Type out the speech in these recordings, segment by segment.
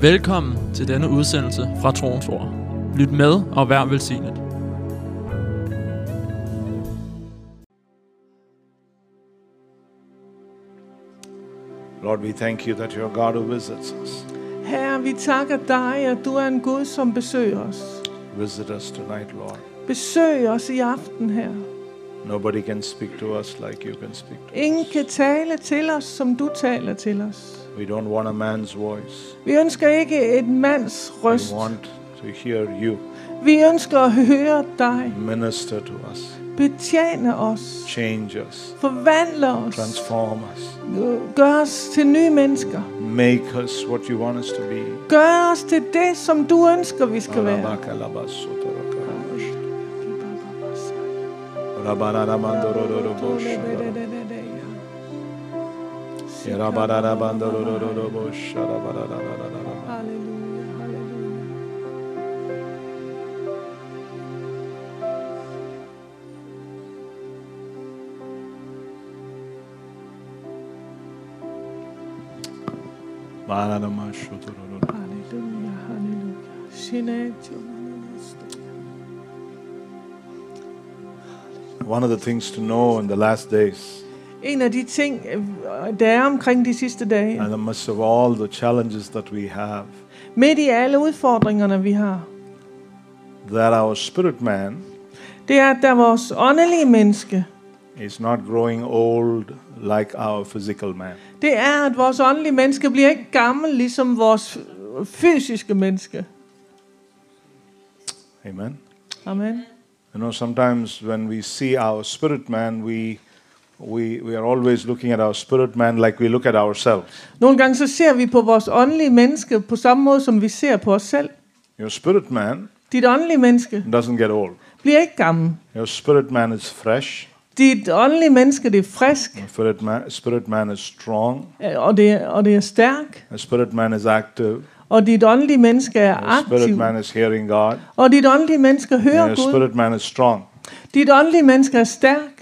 Velkommen til denne udsendelse fra Troens Ord. Lyt med og vær velsignet. Lord, we thank you that you're a God who visits us. Herre, vi takker dig, at du er en Gud, som besøger os. Visit us tonight, Lord. Besøg os i aften her. Nobody can speak to us like you can speak to Ingen us. kan tale til os, som du taler til os. We don't want a man's voice. Vi ønsker ikke et mands røst. We want to hear you Vi ønsker at høre dig. minister to us, Betjene os. change us, Forvandle os. transform us, Gør os til nye mennesker. make us what you want us to be. Gør os til det, som du ønsker, vi skal være. Halleluja, One of the things to know in the last days, En af de ting, øh, der er omkring de sidste dage, and amidst of all the challenges that we have, midt i alle udfordringerne, vi har, that our spirit man det er, at der er vores åndelige menneske. is not growing old like our physical man. Det er, at vores åndelige menneske bliver ikke gammel, ligesom vores fysiske menneske. Amen. Amen. You know, sometimes when we see our spirit man, we, we, we are always looking at our spirit man like we look at ourselves. Nogle gange så ser vi på vores åndelige menneske på samme måde, som vi ser på os selv. Your spirit man Dit åndelige menneske doesn't get old. bliver ikke gammel. Your spirit man is fresh. Dit åndelige menneske, det er frisk, Your spirit man, spirit man is strong. øh, og det, og det er stærk. Your spirit man is active. Og dit åndelige menneske er Your spirit aktiv. man is hearing God. Og dit åndelige menneske hører your Gud. spirit man is strong. Dit åndelige menneske er stærk.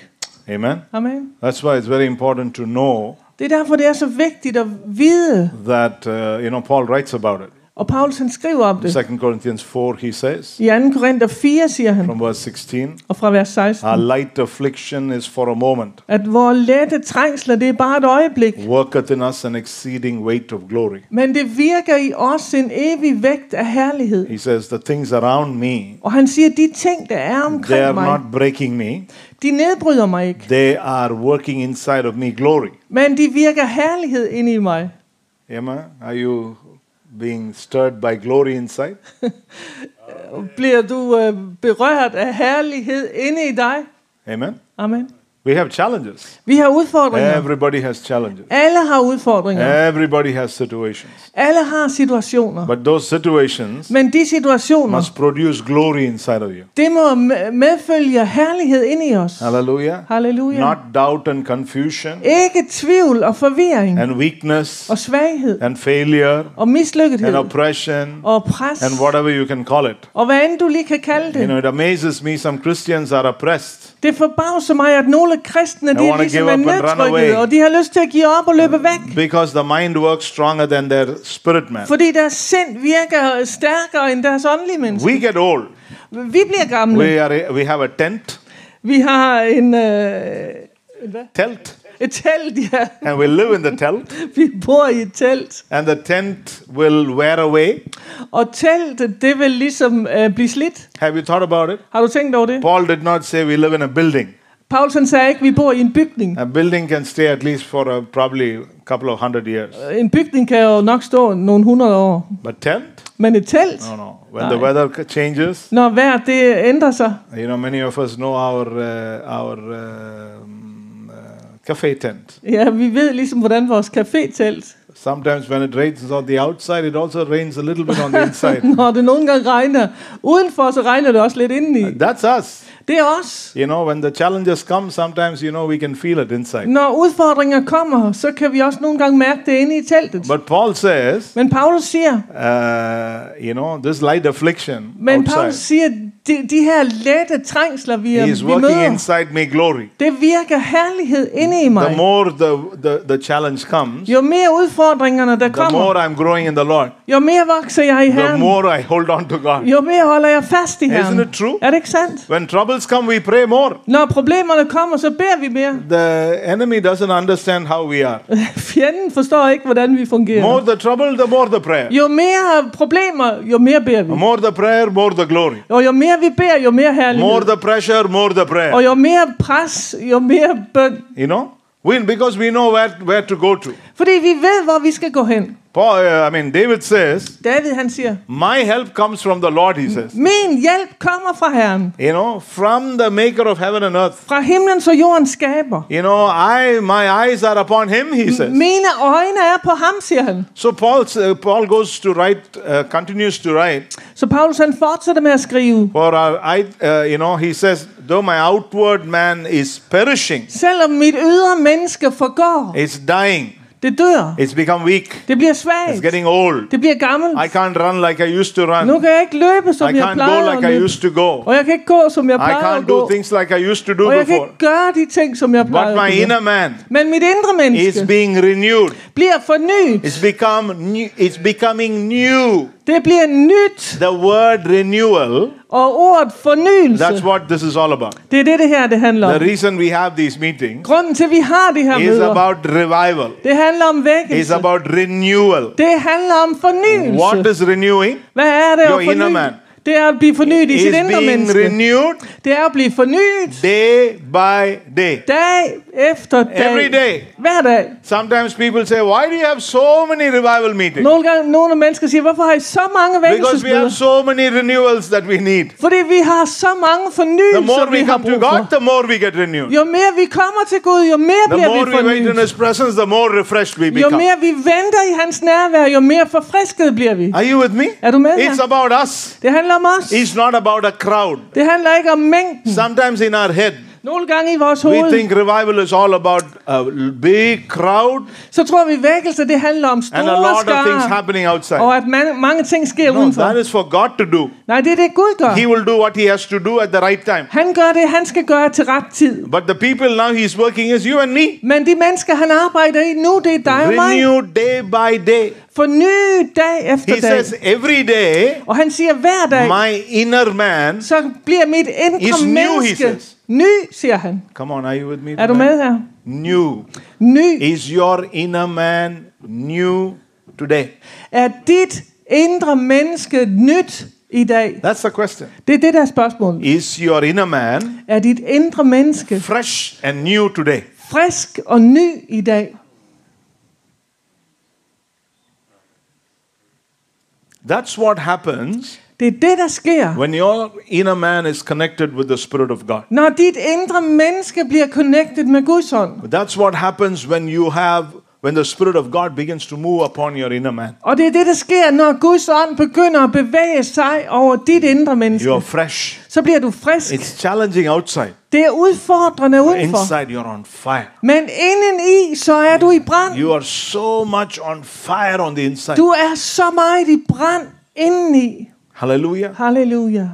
Amen. Amen. That's why it's very important to know Det er derfor, det er så vigtigt at vide. that, uh, you know, Paul writes about it. Og Paulus han skriver om det. 2 Corinthians 4, he says, I 2. Korinther 4 siger han, from verse 16, og fra vers 16, Our light affliction is for a moment. at vores lette trængsler, det er bare et øjeblik. worketh in us an exceeding weight of glory. Men det virker i os en evig vægt af herlighed. He says, The things around me, Og han siger, de ting, der er they omkring are mig, not breaking me, de nedbryder mig ikke. they are working inside of me glory. Men de virker herlighed ind i mig. Emma, are you being stirred by glory inside? Bliver du øh, berørt af herlighed inde i dig? Amen. Amen. We have challenges. Vi har udfordringer. Everybody has challenges. Alle har udfordringer. Everybody has situations. Alle har situationer. But those situations Men de situationer, must produce glory inside of you. det må me- medfølge herlighed ind i os. Hallelujah. Halleluja. Not doubt and confusion Ikke tvivl og forvirring and weakness og svaghed and failure og mislykkethed and oppression og pres and whatever you can call it. og hvad end du lige kan kalde You know, it amazes me some Christians are oppressed. Det forbavser mig, at nogle kristne de er ligesom er nedtrykkede, og de har lyst til at give op og løbe væk. Because the mind works stronger than their spirit man. Fordi deres sind virker stærkere end deres åndelige menneske. We get old. Vi bliver gamle. We are we have a tent, Vi har en, øh, en hvad? telt, et telt, ja. and we live in the telt, Vi bor i et telt. and the tent will wear away. Og teltet, det vil ligesom øh, blive slidt. Have you thought about it? Har du tænkt over det? Paul did not say we live in a building. Paulus han sagde ikke, at vi bor i en bygning. A building can stay at least for a, probably a couple of hundred years. En bygning kan jo nok stå nogle hundrede år. But tent? Men et telt, No, no. When the weather changes, når vejret det ændrer sig. you know, many of us know our uh, our um, uh, cafe tent. Ja, vi ved ligesom, hvordan vores café-telt. Sometimes when it rains on the outside, it also rains a little bit on the inside. Når det nogle gange regner udenfor, så regner det også lidt indeni. That's us. Det er os. You know, when the challenges come, sometimes you know we can feel it inside. Når udfordringer kommer, så kan vi også nogle gange mærke det inde i teltet. But Paul says, Men Paulus siger, uh, you know, this light affliction men Paulus outside siger, de, de her lette trængsler, vi, He vi is working møder, inside me glory. det virker herlighed inde i mig. The more the, the, the challenge comes, Jo mere udfordringerne, der the kommer, more I'm growing in the Lord, jo mere vokser jeg i the more I hold on to God. Jo mere holder jeg fast i Herren. Isn't it true? Er det ikke sandt? When troubles come, we pray more. Når problemerne kommer, så beder vi mere. The enemy doesn't understand how we are. Fjenden forstår ikke, hvordan vi fungerer. More the trouble, the more the prayer. Jo mere problemer, jo mere beder vi. More the prayer, more the glory. Og jo mere vi beder, jo mere herlighed. More the pressure, more the prayer. Og jo mere pres, jo mere bøn. You know? We, because we know where, where to go to. Fordi vi ved, hvor vi skal gå hen. Paul, uh, I mean, David says, David han siger, My help comes from the Lord, he says. min hjælp kommer fra Herren. You know, from the maker of heaven and earth. Fra himlen så jorden skaber. You know, I my eyes are upon him, he says. Mine øjne er på ham, siger han. So Paul, uh, Paul goes to write, uh, continues to write. Så Paulus han fortsætter med at skrive. For our, I, uh, you know, he says, though my outward man is perishing, Selvom mit ydre menneske forgår, it's dying, det dør. it's become weak, Det bliver it's svagt. getting old. Det bliver gammelt. I can't run like I used to Nu run. kan jeg ikke løbe, som I jeg can't plejer go at like I used to go. Og jeg kan ikke gå, som jeg I plejer at can't do gå. things like I used to do Og jeg kan before. ikke gøre de ting, som jeg plejer But my inner man Men mit indre is menneske being renewed. bliver fornyet. It's become new, it's becoming new. Det bliver nyt. The word renewal, Og ordet fornyelse, that's what this is all about. det er det, det her det handler The reason we have these meetings Grunden til, vi har de her is about revival. det handler om It's vækkelse. about renewal. Det handler om fornyelse. What is renewing? Hvad er det Your at inner man. Det er at blive fornyet i sit indre menneske. renewed Det er at blive fornyet day by day. dag efter dag. Every day. Hver dag. Sometimes people say, Why do you have so many revival meetings? Nogle gange nogle mennesker siger, hvorfor har I så mange Because we have vækkelsesmøder? so many renewals that we need. Fordi vi har så mange The fornyelser, more vi we har come to brug God, for. the more we get renewed. Jo mere vi kommer til Gud, jo mere The bliver more vi we wait in fornyet. His presence, the more refreshed we Jo become. mere vi venter i hans nærvær, jo mere forfrisket bliver vi. Are you with me? Er du med It's her? about us. Det handler om os. It's not about a crowd. Det handler ikke om mængden. Sometimes in our head, Nogle gange i vores we hoved, think revival is all about a big crowd så tror vi vækkelse, det handler om and a store lot of things skarer. happening outside. Og at mange, mange ting sker No, udenfor. that is for God to do. Nej, det er det Gud gør. He will do what He has to do at the right time. Han gør det, han skal gøre til ret tid. But the people now He's working is you and me. Men de mennesker, han arbejder i nu, det er dig og mig. Renew day by day. Forny dag efter He dag. says every day, Og han siger hver dag, my inner man. så bliver mit indre Is new, menneske says. ny, siger han. Come on, are you with me? Er du med her? New. Ny. Is your inner man new today? Er dit indre menneske nyt i dag? That's the question. Det er det, der er spørgsmålet. Is your inner man Er dit indre menneske fresh and new today? frisk og ny i dag? That's what happens Det er det, der sker. when your inner man is connected with the Spirit of God. Når dit indre menneske bliver connected med Guds ånd. That's what happens when you have when the Spirit of God begins to move upon your inner man. Og det er det, der sker, når Guds ånd begynder at bevæge sig over dit indre menneske. You're fresh. Så bliver du frisk. It's challenging outside. Det er udfordrende udenfor. Inside you're on fire. Men indeni, så er du i brand. You are so much on fire on the inside. Du er så meget i brand indeni. Hallelujah. Halleluja.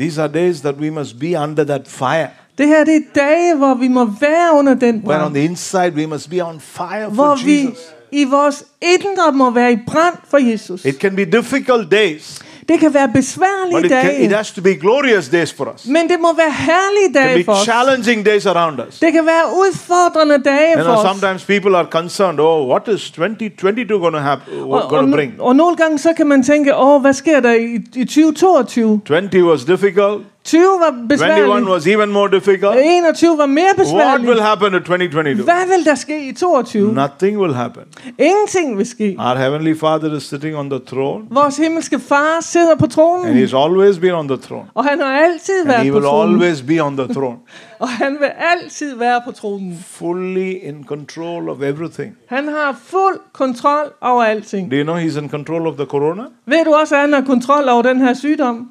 These are days that we must be under that fire. Det her det er dage, hvor vi må være under den Where on brand. the inside we must be on fire Hvor for vi Jesus. i vores indre må være i brand for Jesus. It can be difficult days, Det kan være but besværlige it, can, it dage. has to be glorious days for us. It Men det må være herlige can dage be for os. challenging days around us. Det kan være udfordrende dage You for know, os. sometimes people are concerned. Oh, what is 2022 going to happen? Og, What going to bring? og nogle gange så kan man tænke, åh, hvad sker der i, i 2022? 20 was difficult. 20 var 21 besværligt. was even more difficult. 21 var mere What will besværligt. happen in 2022? Hvad vil der ske i 22? Nothing will happen. Ingenting vil ske. Our heavenly Father is sitting on the throne, Vores himmelske far sidder på and tronen, He's always been on the throne, og han har altid and været He på will tronen. always be on the throne, Og han vil altid være på tronen. fully in control of everything. Han har fuld kontrol over alting. Do you know He's in control of the corona? Ved du også, at han har kontrol over den her sygdom?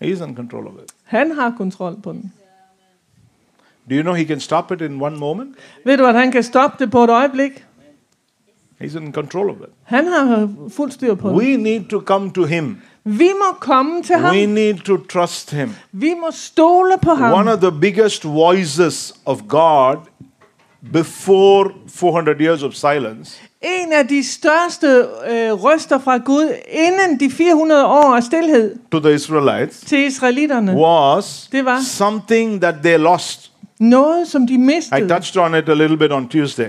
He's in control of it. Han har kontrol på den. Do you know He can stop it in one moment? Ved du, at han kan stoppe det på et øjeblik? He's in control of it. Han har fuld styr på det. We need to come to Him Vi må komme til ham. We need to trust Him. Vi må stole på ham. One of the biggest voices of God before 400 years of silence En af de største øh, røster fra Gud inden de 400 år af stillhed to the Israelites til israelitterne. was Det var- something that they lost. Noget, som de I mistede. touched on it a little bit on Tuesday.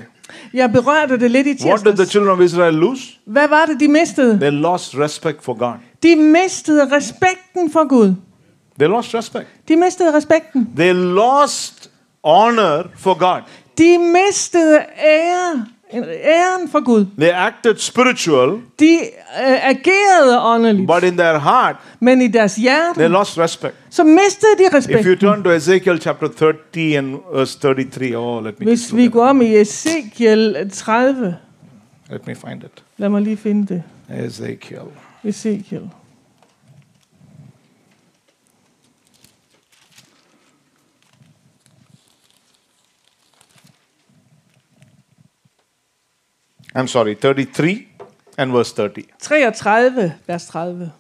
Jeg berørte det lidt i What did the tirsdags. children of Israel lose? Hvad var det, de mistede? They lost respect for God. De mistede respekten for Gud. They lost respect. De mistede respekten. They lost honor for God. De mistede ære, æren for Gud. They acted spiritual, De øh, agerede åndeligt, but in their heart, men i deres they hjerte, lost respect. så mistede de If you respekten. turn to Ezekiel chapter 30 and verse 33, oh, let me, Hvis vi går om i Ezekiel 30, let me find it. lad mig lige finde det. Ezekiel. Ezekiel. I'm sorry, 33 and verse 30. 33, vers 30.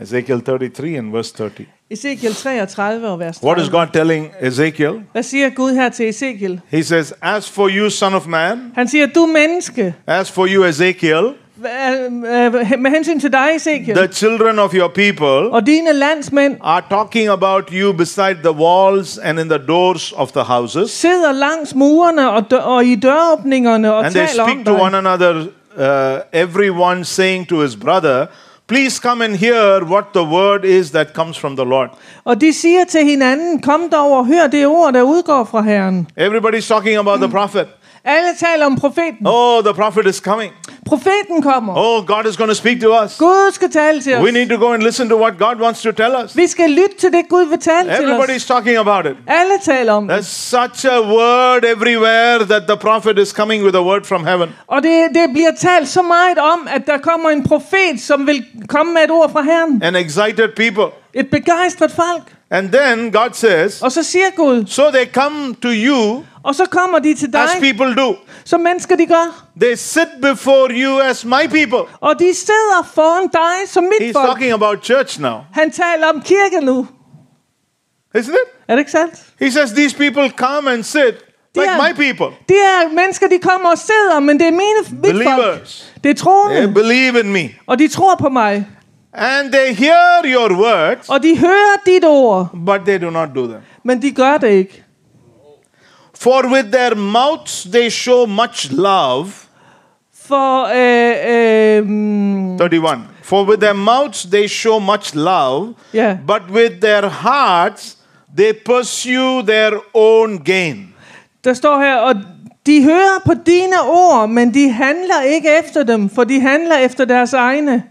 Ezekiel 33 and verse 30. Ezekiel 33 og vers 30. What is God telling Ezekiel? Hvad siger Gud her til Ezekiel? He says, As for you, son of man, Han siger, du menneske, as for you, Ezekiel, Uh, uh, med hensyn til dig, Ezekiel, the children of your people og dine landsmænd, are talking about you beside the walls and in the doors of the houses. sidder langs murene og, og i døråbningerne og And they taler om speak to one another, uh, everyone saying to his brother, Please come and hear what the word is that comes from the Lord. Og de siger til hinanden, kom dog og hør det ord, der udgår fra Herren. Everybody's talking about the mm. prophet. Alle taler om profeten. Oh, the prophet is coming. Profeten kommer. Oh, God is going to speak to us. Gud skal tale til We os. need to go and listen to what God wants to tell us. Vi skal lytte til det, Gud vil tale til os. Everybody's talking about it. Alle taler om det. There's such a word everywhere that the prophet is coming with a word from heaven. Og det, det bliver talt så meget om, at der kommer en profet, som vil komme med et ord fra Herren. And excited people. Et begejstret folk. And then God says, Og så siger Gud, So they come to you og så kommer de til dig, as people do. som mennesker de gør. They sit before you as my people. Og de sidder foran dig som mit He's folk. talking about church now. Han taler om kirke nu. Isn't it? Er det ikke sandt? He says, These people come and sit like Yeah. my people. De her mennesker, de kommer og sidder, men det er mine mit folk. Believers. Det er They troende, believe in me. og de tror på mig. And they hear your words, Og de hører dit ord, but they do not do them. men de gør det ikke. For with their mouths they show much love. For øh, mm, 31. For with their mouths they show much love, Ja. but with their hearts they pursue their own gain. der står her, og de hører på dine ord, men de handler ikke efter dem, for de handler efter deres egne.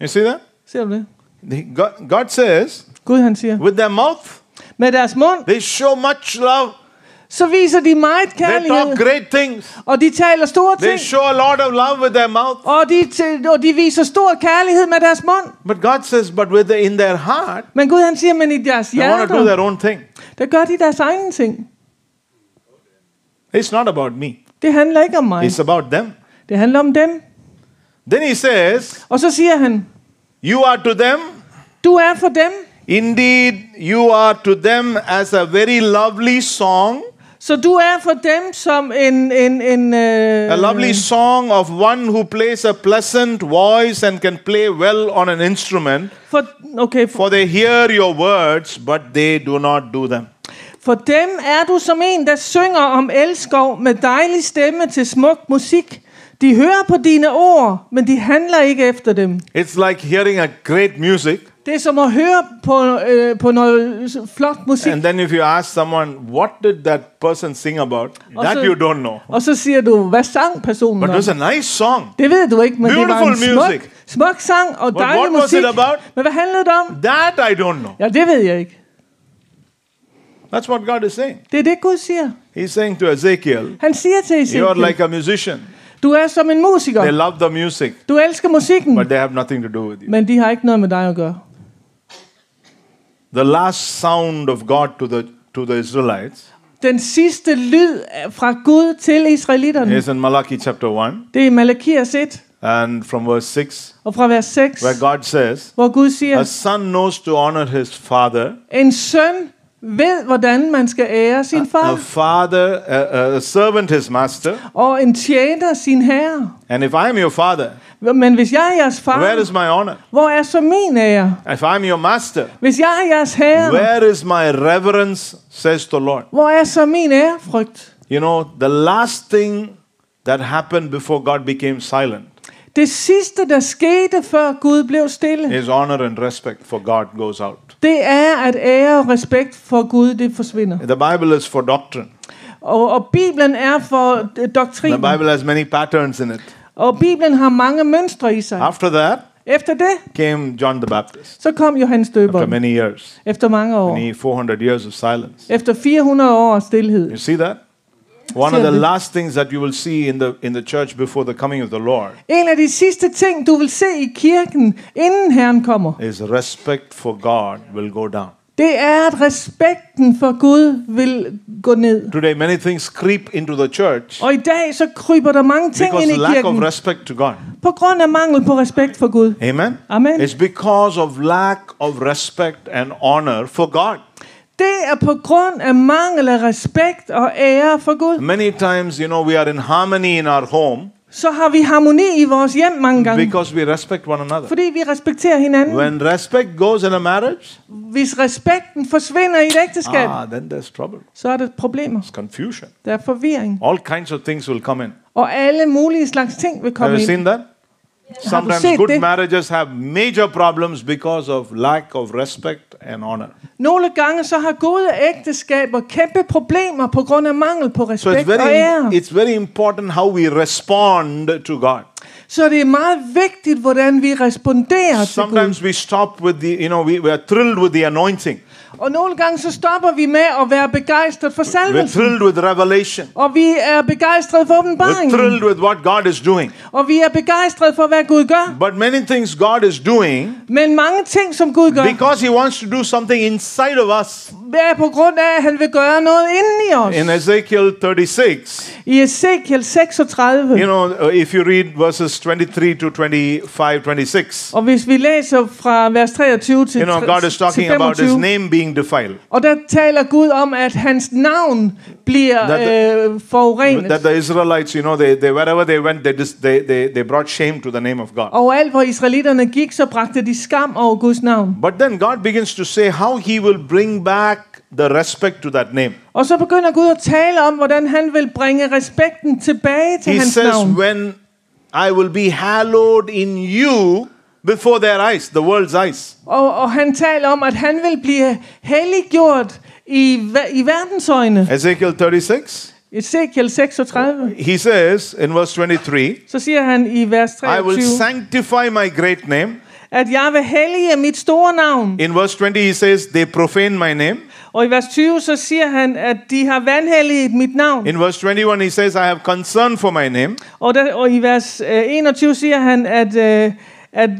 You see that? Ser du det? God, God says, Gud han siger, with their mouth med deres mund, they show much love. Så viser de meget They talk kærlighed, great things. og de taler store They ting, show a lot of love with their mouth. og de, og de viser stor kærlighed med deres mund. But God says, but with the, in their heart, Men Gud han siger, men i deres they want to do their own thing. der gør de deres egne ting. It's not about me. Det handler ikke om mig. It's about them. Det handler om dem. Then he says, Og så siger han, you are to them du er for dem, Indeed, you are to them as a very lovely song, så du er for dem som en... en, en øh, a lovely song of one who plays a pleasant voice and can play well on an instrument. for, okay, for, For they hear your words, but they do not do them. for dem er du som en, der synger om elskov med dejlig stemme til smuk musik. De hører på dine ord, men de handler ikke efter dem. It's like hearing a great music, Det er som at høre på, øh, på noget flot musik, and then if you ask someone, what did that person sing about? That Also- you don't know. og så siger du, hvad sang personen But it om? was a nice song. Det ved du ikke, men det var en Beautiful smuk, music. smuk sang og But dejlig what was musik. it about? Men hvad handlede det om? That I don't know. Ja, det ved jeg ikke. That's what God is saying. Det er det, Gud siger. He's saying to Ezekiel, Han siger til Ezekiel, like a musician. du er som en They musiker. love the music, Du elsker musikken, but they have nothing to do with you. men de har ikke noget med dig at gøre. The last sound of God to the to the Israelites. Den sidste lyd fra Gud til israelitterne, is in Malachi chapter 1, det er Malakias 1, And from verse 6, Og fra vers 6, where God says, hvor Gud siger, A son knows to honor his father, en søn ved, hvordan man skal ære sin a far, father, a, a servant his master. og en tjener sin herre. And if I am your father, Men hvis jeg er jeres where far, is my honor? hvor er så min ære? If I'm your master, Hvis jeg er jeres herre, where is my reverence, says the Lord. hvor er så min ærefrygt? You know, the last thing that happened before God became silent Det sidste, der skete, før Gud blev stille, is honor and respect for God goes out. Det er, at ære og respekt for Gud, det forsvinder. The Bible is for doctrine. Og, og Bibelen er for øh, The doktrin. Bible has many patterns in it. Og Bibelen har mange mønstre i sig. After that Efter det, came John the Baptist. så kom Johannes After Døberen. many years, Efter mange år. many 400 years of silence. Efter 400 år stillhed. You see that? One of the last things that you will see in the in the church before the coming of the Lord En af de sidste ting, du vil se i kirken, inden Herren kommer, is respect for God will go down. det er, at respekten for Gud vil gå ned. Today, many things creep into the church Og i dag så kryber der mange ting ind because i lack of respect to God. på grund af mangel på respekt for Gud. Amen. Amen. It's because of lack of respect and honor for God. Det er på grund af mangel af respekt og ære for Gud. Many times, you know, we are in harmony in our home Så har vi harmoni i vores hjem mange gange, because we respect one another. fordi vi respekterer hinanden. When respect goes in a marriage, Hvis respekten forsvinder i et ægteskab, ah, then there's trouble. så er der problemer. It's confusion. Der er forvirring. All kinds of things will come in. Og alle mulige slags ting vil Have komme you ind. seen that? Sometimes good det? marriages have major problems because of lack of respect and honor. Nogle gange så har gode ægteskaber kæmpe problemer på grund af mangel på So it's respekt og very, ære. it's very important how we respond to God. Så det er meget vigtigt, hvordan vi responderer til Gud. Sometimes we stop with the, you know, we, we are thrilled with the anointing. Og nogle gange så stopper vi med at være begejstret for We're salvelsen. thrilled with revelation. Og vi er begejstret for We're åbenbaringen. thrilled with what God is doing. Og vi er begejstret for, hvad Gud gør. But many things God is doing Men mange ting, som Gud gør, because He wants to do something inside of us. er på grund af, at han vil gøre noget inden i os. In Ezekiel 36, I Ezekiel 36. you know, uh, if you read verses 23 to 25, 26, Og hvis vi læser fra vers 23 til, you know, God is til talking about His 25, name being defiled. og der taler Gud om, at hans navn bliver That øh, forurenet. That the Israelites, you know, they, they wherever they went, they, they, they, they brought shame to the name of God. Overalt, hvor israelitterne gik, så bragte de skam over Guds navn. But then God begins to say how He will bring back the respect to that name. Og så begynder Gud at tale om, hvordan han vil bringe respekten tilbage til He hans says, navn. When I will be hallowed in you before their eyes, the world's eyes. Og, og han taler om, at han vil blive helliggjort i, i verdens øjne. Ezekiel 36, Ezekiel 36, he says in verse 23, så siger han i vers I will 23, sanctify my great name. at jeg vil hellige mit store navn. In verse 20, he says, They profane my name. Og i vers 20, så siger han, at de har vanhelliget mit navn. In verse 21, he says, I have concern for my name. Og, der, og i vers øh, 21 siger han, at, øh, at,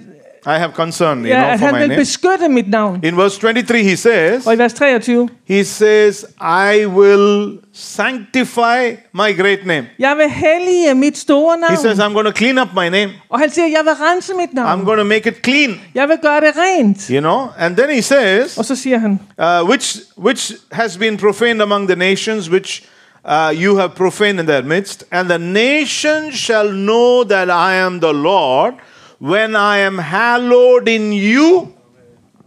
I have concern, you ja, know, at for han my vil name. beskytte mit navn. In verse 23, he says, Og i vers 23, He says, I will sanctify my great name. jeg vil hellige mit store He says. I'm going to clean up my name. Og han siger, jeg vil rense mit I'm navn. going to make it clean. Jeg vil gøre det rent. You know? And then he says, Og så siger han, uh, which, which has been profaned among the nations, which uh, you have profaned in their midst. And the nations shall know that I am the Lord when I am hallowed in you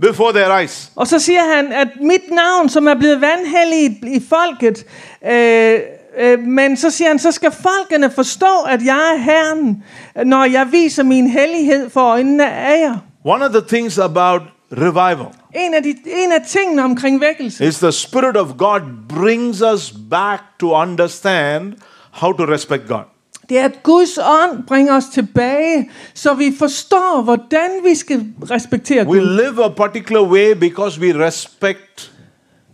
before their eyes. Og så siger han, at mit navn, som er blevet vandhelligt i folket, øh, øh, men så siger han, så skal folkene forstå, at jeg er Herren, når jeg viser min hellighed for øjnene af jer. One of the things about revival En af, de, en af tingene omkring vækkelse, is the Spirit of God brings us back to understand how to respect God. Det er, at Guds ånd bringer os tilbage, så vi forstår, hvordan vi skal respektere We Gud. live a particular way because we respect.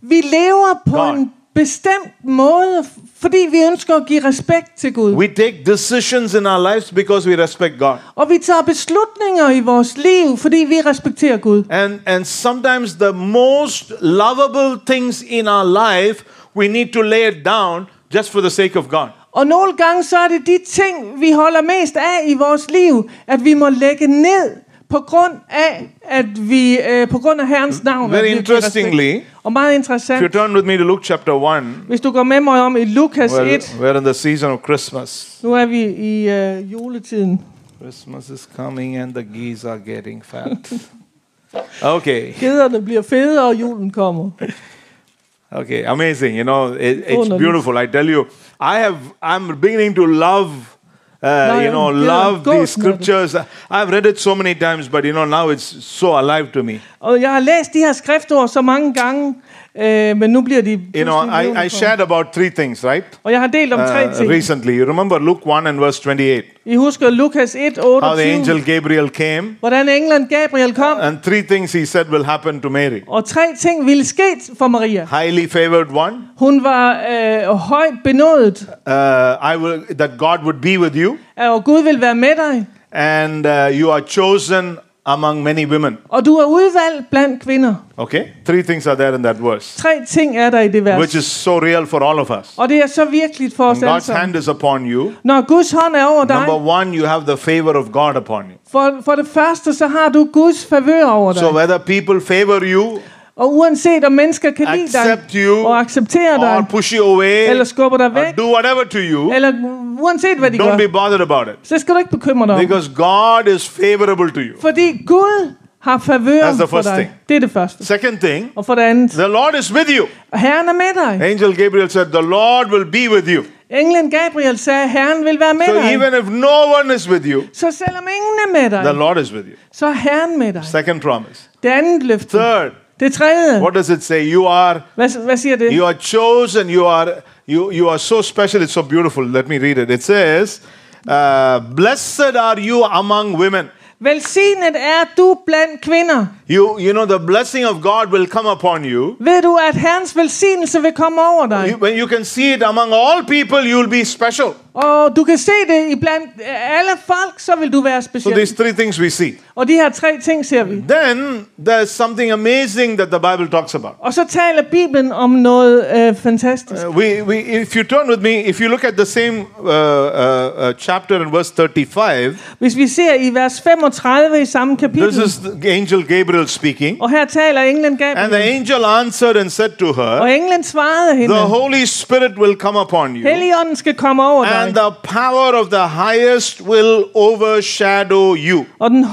Vi lever på God. en bestemt måde, fordi vi ønsker at give respekt til Gud. We take decisions in our lives because we respect God. Og vi tager beslutninger i vores liv, fordi vi respekterer Gud. And, and sometimes the most lovable things in our life, we need to lay it down just for the sake of God. Og nogle gange så er det de ting, vi holder mest af i vores liv, at vi må lægge ned på grund af, at vi øh, på grund af Herrens navn. Very interestingly, Og meget If you interessant, turn with me to Luke chapter 1, hvis du går med mig om i Lukas well, 1, we're in the season of Christmas. nu er vi i øh, juletiden. Christmas is coming and the geese are getting fat. Okay, Gederne bliver federe, og julen kommer. okay, amazing. You know, it, it's beautiful. I tell you, I have. I'm beginning to love. Uh, you know, er love these scriptures. I've read it so many times, but you know, now it's so alive to me. Og jeg har læst de her skriftord så mange gange, øh, men nu bliver de You know, I, I shared about three things, right? Og jeg har delt om tre Uh, ting. recently, you remember Luke 1 and verse 28, I husker Lukas 1, how the 28. angel Gabriel came, Hvordan englen Gabriel kom, and three things he said will happen to Mary. og tre ting ville ske for Maria. Highly favored one, Hun var øh, højt benådet, uh, I will that God would be with you, og Gud vil være med dig, and uh, you are chosen among many women. og du er udvalgt blandt kvinder. Okay, three things are there in that verse, Tre ting er der i det vers. which is so real for all of us. Og det er så virkeligt for os alle God's hand is upon you. Når Guds hånd er over dig, Number one, you have the favor of God upon you. for, for det første, så har du Guds favør over dig. So whether people favor you Og uanset om mennesker kan lide dig, you og acceptere or dig, push you away eller skubber dig or væk, do whatever to you, eller uanset hvad de don't gør, be bothered about it. så skal du ikke bekymre dig om. Because God is favorable to you. Fordi Gud har favør That's the for first dig. thing. Det er det første. Second thing, Og for det andet, the Lord is with you. Herren er med dig. Angel Gabriel said, The Lord will be with you. Englen Gabriel sagde, Herren vil være med So dig. even if no one is with you, Så selvom ingen er med the dig, Lord is with you. så er Herren med dig. Second promise. Det andet løfte. Third, Det tredje. what does it say? You are Hvad, hvad siger det? you are chosen. You are you you are so special. It's so beautiful. Let me read it. It says, uh, "Blessed are you among women." Velsignet er du blandt kvinder. You you know the blessing of God will come upon you. Ved du, at velsignelse vil komme over dig? You- When you can see it among all people, you will be special. Og du kan se det i blandt alle folk, så vil du være So these three things we see. Og de her tre ting ser vi. Then there's something amazing that the Bible talks about. Og så taler Bibelen om noget øh, fantastisk. Uh, we, we, if you turn with me, if you look at the same uh, uh, uh, chapter in verse 35, Hvis vi ser i vers 35 i samme this is the angel Gabriel speaking. og her taler englen And the angel answered and said to her, og englen svarede hende, The Holy Spirit will come upon you, Helligånden skal komme over and the power of the highest will overshadow you. og den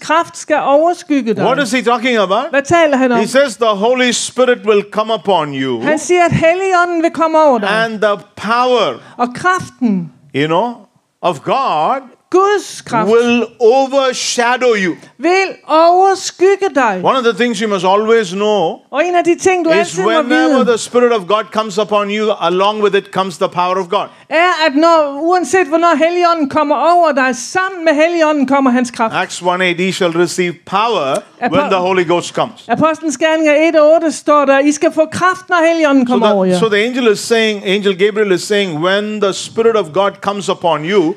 kraft skal overskygge dig. is he talking about? Hvad taler han om? He says, The Holy Spirit will come upon you, Han siger, at Helligånden vil komme over dig, and the power, og kraften, you know, of God Guds kraft, will overshadow you. vil overskygge dig. One of the things you must always know Og en af de ting, du is altid må whenever vide, the Spirit of God comes upon you, along with it comes the power of God. er, at når, uanset hvornår Helligånden kommer over dig, sammen med Helligånden kommer hans kraft. Acts 1 8, ye shall receive power when the Holy Ghost comes. Apostlenes Gerninger 1 og 8 står der, I skal få kraft, når Helligånden So kommer over the, jer. so the angel is saying, Angel Gabriel is saying, when the Spirit of God comes upon you,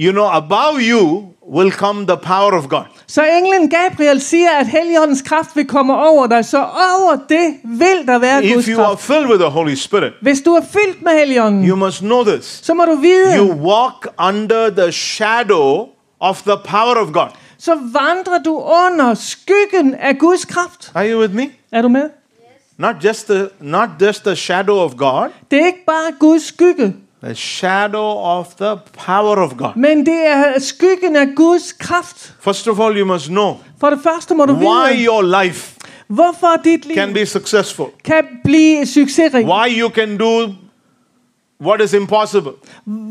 you know, above you will come the power of God. Så englen Gabriel siger, at Helligåndens kraft vil komme over dig, så over det vil der være Guds If you are filled with the Holy Spirit, Hvis du er fyldt med Helligånden, you must know this. så må du vide, You walk under the shadow of the power of God. så vandrer du under skyggen af Guds kraft. Are you with me? Er du med? Not just the not just the shadow of God, Det er ikke bare Guds skygge, the shadow of the power of God. men det er skyggen af Guds kraft. First of all, you must know For det første må du why vide, your life hvorfor dit liv can be successful, kan blive succesrigt. why you can do what is impossible,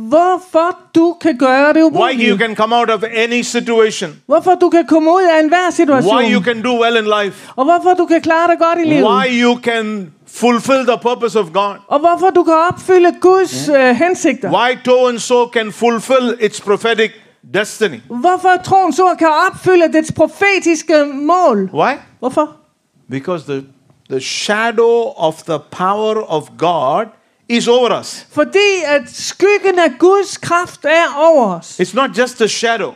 Hvorfor du kan gøre det why you umulige. can come out of any situation, Hvorfor du kan komme ud af enhver why you situation. can do well in life, Og hvorfor du kan klare dig godt i livet. why you can fulfill the purpose of God, Og hvorfor du kan opfylde Guds øh, hensigter. why so and so can fulfill its prophetic destiny. Hvorfor troens ord kan opfylde dets profetiske mål. Why? Hvorfor? Because the, the shadow of the power of God is over us. Fordi at skyggen af Guds kraft er over os. It's not just a shadow,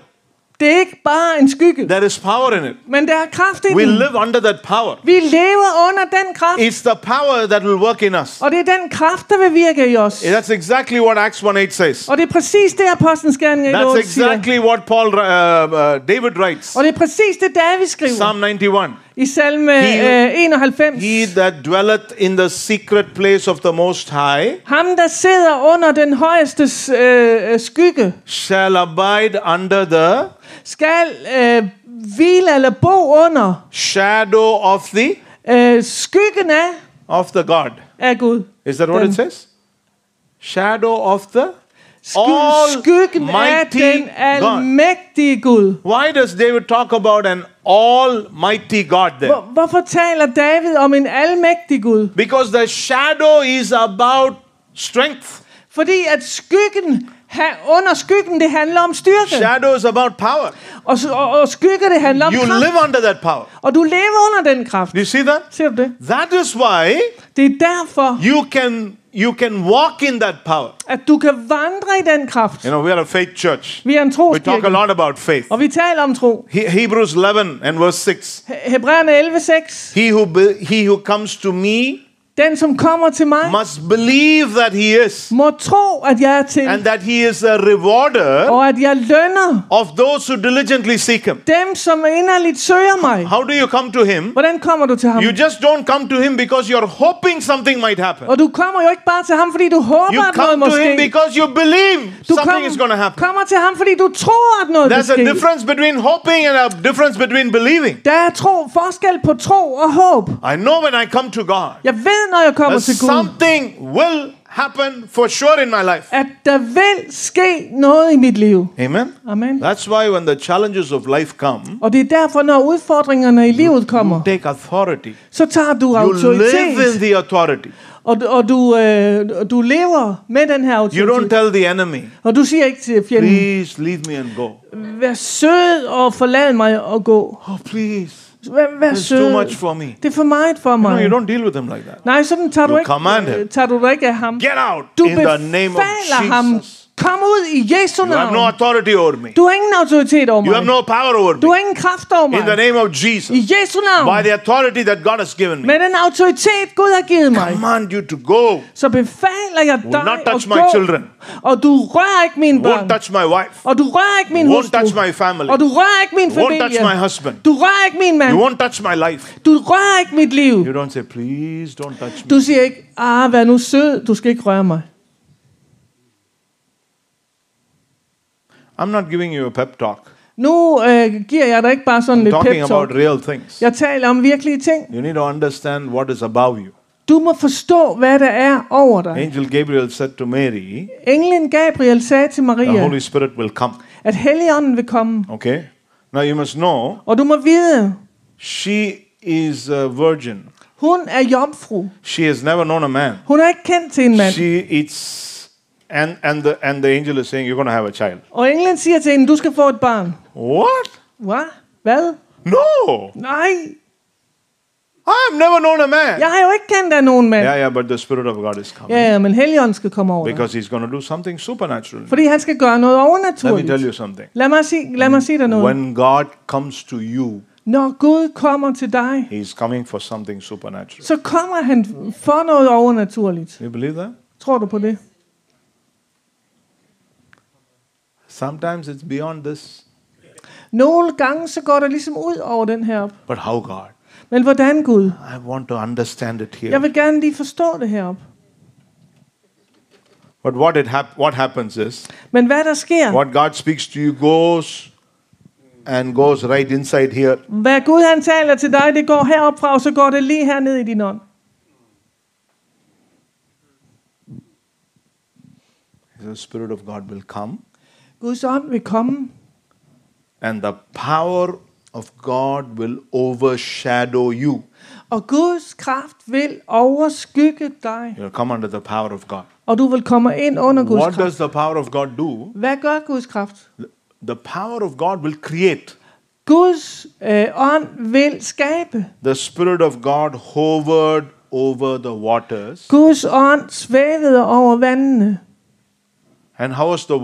Det er ikke bare en skygge, There is power in it. men der er kraft i We den. live under that power. Vi lever under den kraft, It's the power that will work in us. og det er den kraft, der vil virke i os. That's exactly what Acts 1 8 says. Og det er præcis det, Apostlenes Gerninger i That's 8 siger. exactly what Paul, uh, uh, David writes. Og det er præcis det, David skriver Psalm 91. I salme He- eh, 91. He that dwelleth in the secret place of the Most High Ham, der sidder under den højeste øh, skygge, shall abide under the skal øh, hvile eller bo under shadow of the øh, skyggen af, of the God. af Gud. Is that what Den- it says? Shadow of the Sky, skyggen af den almægtige Gud. Why does David talk about an almighty God there? Hvor, hvorfor taler David om en almægtig Gud? Because the shadow is about strength. Fordi at skyggen, under skyggen, det handler om styrke. Shadow is about power. Og, og, og skygge, det handler om You kraft. live under that power. Og du lever under den kraft. Do you see that? Ser du det? That is why Det er derfor, you can you can walk in that power. at du kan vandre i den kraft. You know, we are a faith church. Vi er en We talk a lot about faith. og vi taler om tro. He- Hebrews 11 and verse 6. He- Hebræerne 11:6. He who be, he who comes to me Den, som kommer til mig, must believe that he is må tro, at jeg er til, and that he is a rewarder og at jeg lønner of those who diligently seek him. dem, som inderligt søger mig. How do you come to him? Hvordan kommer du til ham? You just don't come to him because you're hoping something might happen. Og du kommer jo ikke bare til ham, fordi du håber, You at noget come må to him ske. because you believe Du something is going to kom, happen. kommer til ham, fordi du tror, at noget vil There's a ske. difference between hoping and a difference between believing. Der er tro, forskel på tro og håb. I know when I come to God, Jeg ved, når jeg kommer til Gud, something will happen for sure in my life. at der vil ske noget i mit liv. Amen. Amen. That's why when the challenges of life come, Og det er derfor, når udfordringerne i livet kommer, take authority. så tager du You live in autoritet, the authority. og, og du, øh, du lever med den her You don't autoritet. tell the enemy, Og du siger ikke til fjenden, please leave me and go. vær sød og forlad mig og gå. Oh, please. Vær, vær It's too much for me. Det er for meget for No, mig. you don't deal with them like that. Nej, sådan tager du You ikke, command him. tager du ikke af ham. Get out Du in the name of befaler ham. Kom ud i Jesu You have no navn. authority over me. Du har ingen autoritet over You have mig. no power over Du me. har ingen kraft over In the mig. name of Jesus. I Jesu By navn. the authority that God has given me. Med den autoritet, Gud har givet mig. Command you to go. Så befaler jeg dig not at touch my gå. children. Og du rører ikke mine Won't børn. touch my wife. Og du rører ikke min Won't touch hustru. my family. Og du rører ikke min Won't touch my familie. husband. Du rører ikke min mand. You won't touch my life. Du rører ikke mit liv. You don't say, please don't touch me. Du siger ikke, ah, vær nu sød, du skal ikke røre mig. I'm not giving you a pep talk. Nu øh, giver jeg dig ikke bare sådan I'm lidt talking pep about talk. real things. Jeg taler om virkelige ting. You need to understand what is above you. Du må forstå, hvad der er over dig. Angel Gabriel said to Mary, Englen Gabriel sagde til the Maria, Holy Spirit will come. at Helligånden vil komme. Okay? Now you must know, Og du må vide, she is a virgin. hun er jomfru. She has never known a man. Hun er ikke kendt til en mand. She it's and and the and the angel is saying you're going to have a child. Og englen siger til hende, du skal få et barn. What? Hvad? Hvad? No. Nej, I've never known a man. jeg har jo ikke kendt af nogen mand. Yeah, yeah, but the Spirit of God is coming. Ja, ja, men Helligånden skal komme over. Because he's going to do something supernatural. Fordi han skal gøre noget Let me overnaturligt. tell you something. Lad mig sige, lad mig sige dig noget. When God comes to you, Når Gud kommer til dig, he's coming for something supernatural. så kommer han for noget overnaturligt. You believe that? Tror du på det? Sometimes it's beyond this. Nogle gange så går det ligesom ud over den her. But how God? Men hvordan Gud? I want to understand it here. Jeg vil gerne lige forstå det herop. But what it hap- what happens is Men hvad der sker, what God speaks to you goes and goes right inside here. hvad Gud han taler til dig, det går herop fra, og så går det lige herned i din ånd. The Spirit of God will come, Guds ånd vil komme, and the power of God will overshadow you. og Guds kraft vil overskygge dig, You'll come under the power of God. og du vil komme ind under Guds What kraft. does the power of God do? Hvad gør Guds kraft? The power of God will create. Guds øh, ånd vil skabe. The Spirit of God hovered over the waters. Guds ånd svævede over vandene. And how was the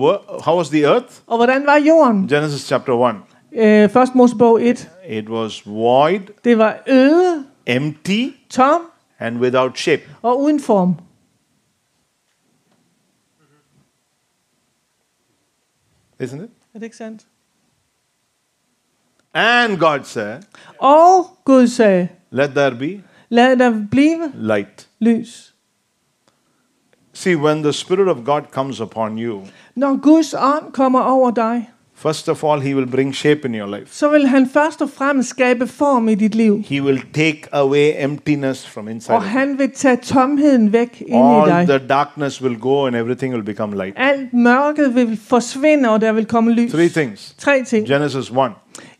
how was the earth? Og hvordan var jorden? Genesis chapter 1. Øh, først Mosebog 1. It was void, Det var øde, empty, tom and without shape. og uden form. Isn't it? Er det ikke sandt? And God said, Og Gud sagde, Let there be lad der blive light. lys. See, when the Spirit of God comes upon you, Når Guds ånd kommer over dig, first of all, He will bring shape in your life. så vil han først og fremmest skabe form i dit liv. He will take away emptiness from inside. Og han vil tage tomheden væk ind i All dig. the darkness will go and everything will become light. Alt mørket vil forsvinde, og der vil komme lys. Three things. Tre ting. Genesis 1.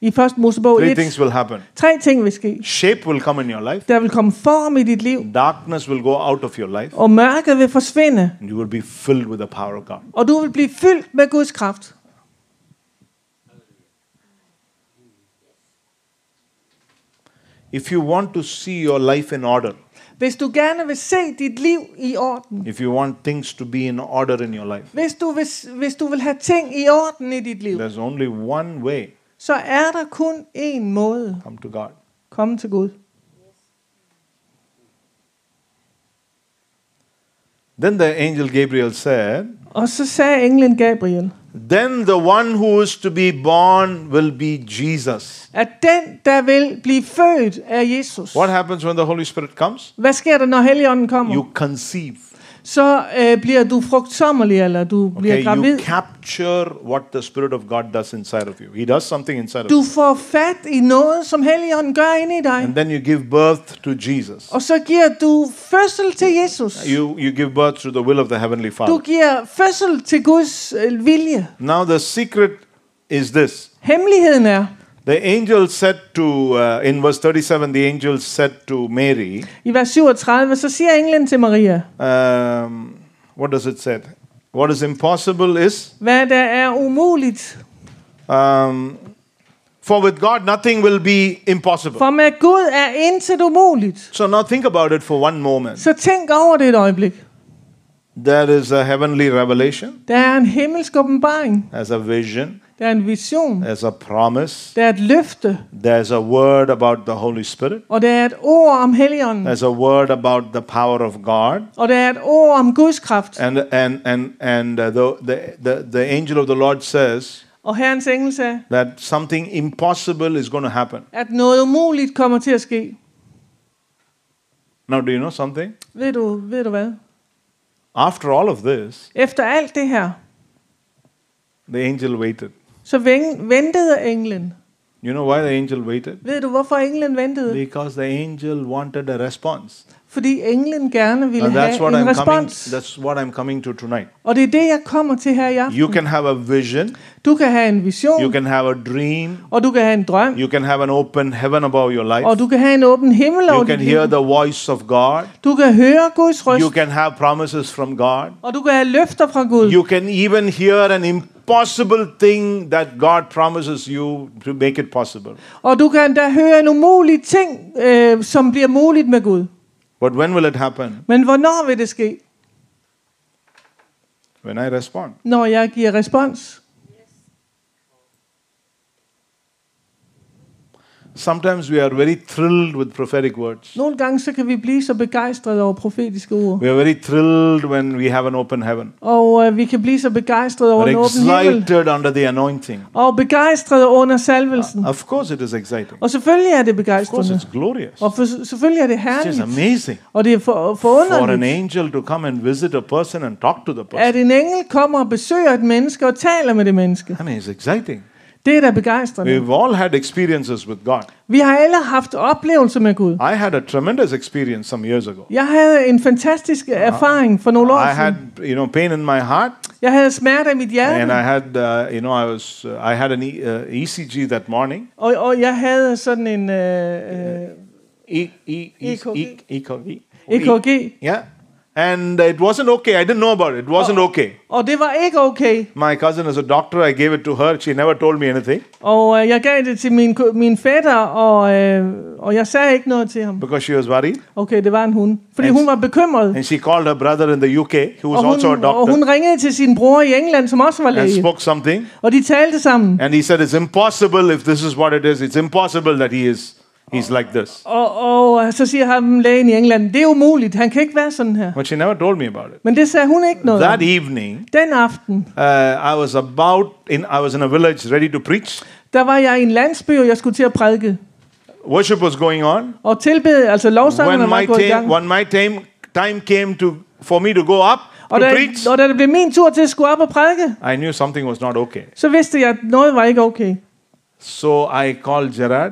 I første Mosebog Three 1. things will happen. Tre ting vil ske. Shape will come in your life. Der vil komme form i dit liv, Darkness will go out of your life. og mørket vil forsvinde, And you will be filled with the power of God. og du vil blive fyldt med Guds kraft. If you want to see your life in order, Hvis du gerne vil se dit liv i orden, if you want things to be in order in your life, hvis du vil, hvis du vil have ting i orden i dit liv, there's only one way så er der kun én måde. come to God. Komme til Gud. Then the angel Gabriel said, Og så sagde englen Gabriel, Then the one who is to be born will be Jesus. at den, der vil blive født af Jesus. What happens when the Holy Spirit comes? Hvad sker der, når Helligånden kommer? You conceive. Så øh, bliver du frugtsommelig, eller du bliver Okay, gravid. you capture what the Spirit of God does inside of you. He does something inside of Du you. får fat i noget, som Helligånden gør inde i dig. And then you give birth to Jesus. Og så giver du fødsel til Jesus. You, you give birth to the will of the Heavenly Du Father. giver fødsel til Guds øh, vilje. Now, the secret is this. Hemmeligheden er, The angel said to, uh, in verse 37, the angel said to Mary, i vers 37, så siger englen til Maria, um, what does it say? What is impossible is, hvad der er umuligt. um, for with God nothing will be impossible. For med Gud er intet umuligt. So now think about it for one moment. Så tænk over det et øjeblik. There is a heavenly revelation, Der er en himmelsk åbenbaring. there's a vision, Der er en vision. there's a promise, Der er et løfte. there's a word about the Holy Spirit, Og der er et ord om Helligånden. there's a word about the power of God, Og der er et ord om Guds kraft. and and and and uh, the, the the the angel of the Lord says Og Herrens engel sagde, that something impossible is going to happen. at noget umuligt kommer til at ske. Now, do you know something? Ved du, ved du hvad? After all of this, Efter alt det her, the angel waited. Så ven- ventede englen. You know why the angel waited? Ved du, hvorfor englen ventede? Because the angel wanted a response. Fordi englen gerne ville And that's have what en I'm coming. respons. That's what I'm coming to tonight. Og det er det, jeg kommer til her i aften. You can have a vision. Du kan have en vision, You can have a dream. og du kan have en drøm, You can have an open heaven above your life. og du kan have en åben himmel over You can dit hear liv. the voice of God. Du kan høre Guds røst, You can have promises from God. og du kan have løfter fra Gud. You can even hear an impossible thing that God promises you to make it possible. Og du kan da høre en umulig ting, øh, som bliver muligt med Gud. But when will it happen? Men hvornår vil det ske? When I respond. Når jeg giver respons. Sometimes we are very thrilled with prophetic words. Nogle gange så kan vi blive så begejstrede over profetiske ord. We are very thrilled when we have an open heaven. Og øh, vi kan blive så begejstrede over We're en åben himmel. excited under the anointing. Og begejstrede under salvelsen. Of course, it is exciting. Og selvfølgelig er det Of course, begejstrende. it's glorious. Og for, selvfølgelig er det It's just herligt. amazing Og det er for, for an forunderligt, angel to come and visit a person and talk to the person. at en engel kommer og besøger et menneske og taler med det menneske. I mean, it's exciting. Det er da begejstrende. We've all had experiences with God. Vi har alle haft oplevelser med Gud. I had a tremendous experience some years ago. Jeg havde en fantastisk erfaring for nogle år I had, siden. you know, pain in my heart, Jeg havde smerter i mit and hjerte, I had, uh, you know, I was, uh, I had an e- uh, ECG that morning. og, og jeg havde sådan en øh, øh, E- E- E- EKG. E- EKG. EKG. Yeah, And it wasn't okay. I didn't know about it. It wasn't oh. okay. Og det var ikke okay. My cousin is a doctor. I gave it to her. She never told me anything Og øh, jeg gav det er til min, ko- min fætter, og, øh, og jeg sagde ikke noget til ham. because she was worried. Okay, det var en hund. Fordi And- hun var bekymret. And she called her brother in the UK, who was Og also a hun, og doctor, hun ringede til sin bror i England, som også var and læge. spoke something. Og de talte sammen. And he said, It's impossible if this is what it is. It's impossible that he is he's like this. Og, og så siger ham lægen i England, det er umuligt, han kan ikke være sådan her. But she never told me about it. Men det sagde hun ikke noget om. That evening, Den aften, uh, I was about in I was in a village ready to preach. der var jeg i en landsby, og jeg skulle til at prædike. Worship was going on. Og tilbede, altså lovsangerne var gået i gang. when my time time came to for me to go up Og to da, preach, og da det blev min tur til at skulle op og prædike, I knew something was not okay. så vidste jeg, at noget var ikke okay. So I called Gerard.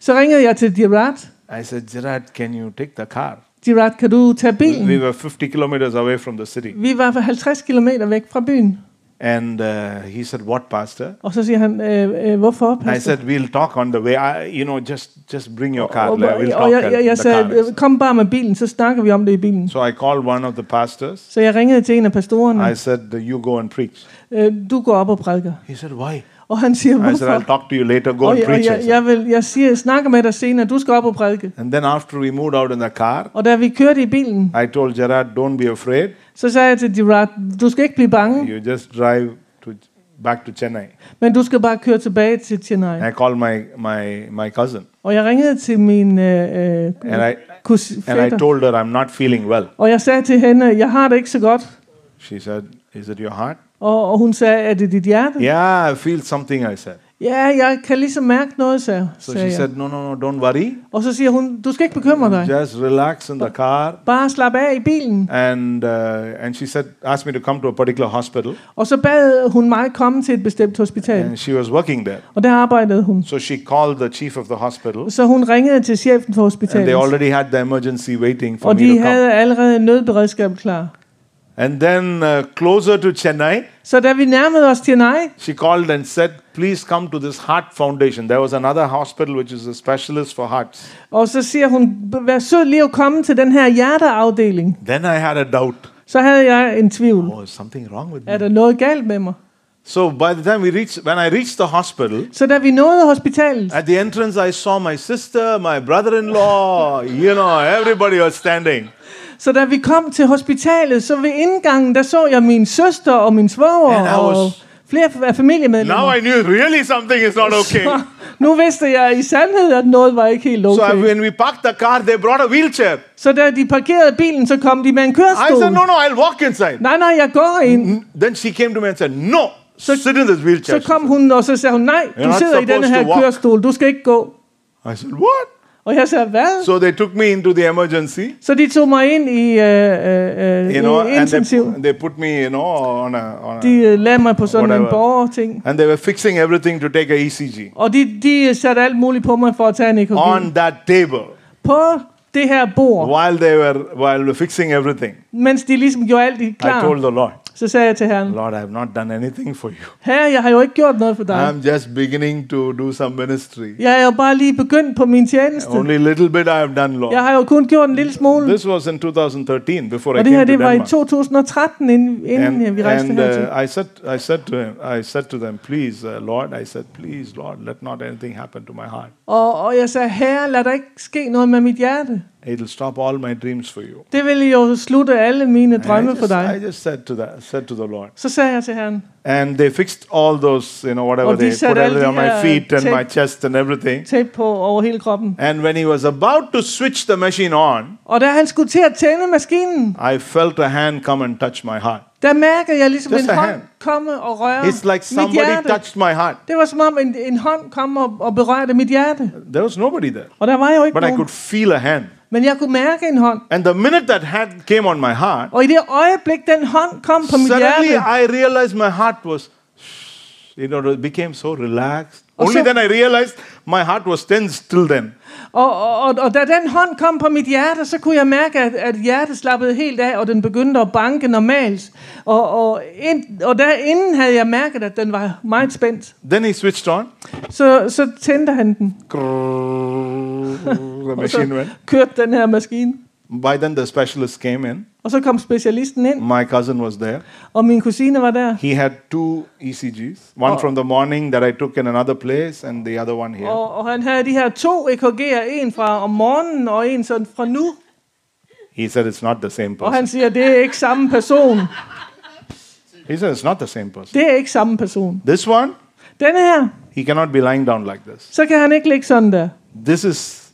Så ringede jeg til Gerard. I said, Gerard, can you take the car? Gerard, kan du tage We were 50 kilometers away from the city. Vi var 50 km væk fra byen. And uh, he said, What, Pastor? Oh, og så siger uh, uh, han, øh, øh, hvorfor, I said, We'll talk on the way. I, you know, just just bring your oh, car. og, We'll og, talk og jeg, at jeg, jeg the sagde, car. Uh, kom bare med bilen, så snakker vi om det i bilen. So I called one of the pastors. Så jeg ringede til en af pastorerne. I said, You go and preach. Øh, du går op og prædiker. He said, Why? Og han siger, I said, I'll hvorfor? talk to you later. Go Og, and jeg, og preach. I jeg, jeg, vil, jeg siger, jeg snakker med dig senere, du skal op og prædike. And then after we moved out in the car, Og da vi kørte i bilen, I told Gerard, Don't be afraid. så sagde jeg til Gerard, du skal ikke blive bange, You just drive to back to Chennai. men du skal bare køre tilbage til Chennai. I called my, my, my cousin. Og jeg ringede til min øh, øh, And I, kus, and I told her, I'm not feeling well. og jeg sagde til hende, jeg har det ikke så godt. She said, Is it your heart? Og, og hun sagde, er det dit hjerte? Yeah, I feel something, I said. Ja, jeg kan ligesom mærke noget, sagde, So sagde she jeg. said, No, no, no, don't worry. Og så siger hun, du skal ikke bekymre dig. Just relax in the car. Bare slap af i bilen. And, uh, and she said, asked me to come to a particular hospital. Og så bad hun mig komme til et bestemt hospital. And she was working there. Og der arbejdede hun. So she called the chief of the hospital. Så hun ringede til chefen for And they hospitalet. already had the emergency waiting for Og me de to come. havde allerede nødberedskab klar. And then uh, closer to Chennai, Så da vi nærmede os nej, she called and said, Please come to this heart foundation. There was another hospital which is a specialist for hearts. og så siger hun, vær sød lige at komme til den her hjerteafdeling. Then I had a doubt. Så havde jeg en tvivl. Oh, is something wrong with Er me? der noget galt med mig? So by the time we reached, when I reached the hospital, Så da vi nåede hospitalet, at the entrance I saw my sister, my brother-in-law, you know, everybody was standing. Så da vi kom til hospitalet, så ved indgangen, der så jeg min søster og min svoger I og flere af Now familiemedlemmer. I knew really something is not okay. Så nu vidste jeg i sandhed, at noget var ikke helt So I- okay. when we parked the car, they brought a wheelchair. Så da de parkerede bilen, så kom de med en I kørestol. said, no, no, I'll walk inside. Nej, nej, jeg går ind. Then she came to me and said, no, sit in this wheelchair. Så kom hun, og så sagde hun, nej, You're du sidder i to her kørestol, du skal ikke gå. I said, what? Og jeg sagde, hvad? So they took me into the emergency, Så de tog mig ind i, øh, øh, you know, i and intensiv. they, they put me, you know, on a, on De a, øh, lagde mig på sådan en Whatever. borgerting. and they were fixing everything to take a ECG Og de, de satte alt muligt på mig for at tage en EKG. on that table På det her bord, while they were while we're fixing everything. mens de ligesom gjorde alt I klar, told the Lord, så sagde jeg til herren, Lord, I have not done anything for you. herre, jeg har jo ikke gjort noget for dig. I'm just beginning to do some ministry. Jeg er jo bare lige begyndt på min tjeneste. Only a little bit I have done, Lord. Jeg har jo kun gjort en lille smule. This was in 2013 before I Og det her, came to det var i Denmark. 2013, inden, inden And, vi rejste and hertil. uh, I said, I said to him, I said to them, please, uh, Lord, I said, please, Lord, let not anything happen to my heart. Og, og jeg sagde, herre, lad der ikke ske noget med mit hjerte. It'll stop all my dreams for you. Det ville jo slutte alle mine drømme for dig. I just said to that, said to the Lord, Så sagde jeg til herren, and they fixed all those, you know, whatever Og de they satte put alle everything de on my her feet and tape- my chest and everything. tape på over hele kroppen. And when he was about to switch the machine on, Og da han skulle til at tænde maskinen, I felt a hand come and touch my heart. der mærkede jeg ligesom Just en a hånd hand. komme og røre It's like mit somebody hjerte. touched my heart. Det var som om en, en hånd kom og, og berørte mit hjerte. There was nobody there, Og der var jo ikke but I nogen. could feel a hand. Men jeg kunne mærke en hånd. And the minute that hand came on my heart, Og i det øjeblik, den hånd kom på mit suddenly hjerte, I realized my heart was, you know, became so relaxed. Only Also- then I realized my heart was tense till then. og, og, og, og da den hånd kom på mit hjerte, så kunne jeg mærke, at, at hjertet slappede helt af, og den begyndte at banke normalt. Og, og, ind, og derinde havde jeg mærket, at den var meget spændt. Then he switched on. Så, så tændte han den, The og machine så went. kørte den her maskine. By then, the specialist came in. Og så kom specialisten ind, My cousin was there. og min kusine var der. He had two ECGs one from the morning that I took in another place, and the other one here. Og, og han havde de her to EKG'er, en fra om morgenen og en sådan fra nu. He said it's not the same Og han person. siger, det er ikke samme person. He said it's not the same person. Det er ikke samme person. This one, Denne her, he cannot be lying down like this. så kan han ikke ligge sådan der. This is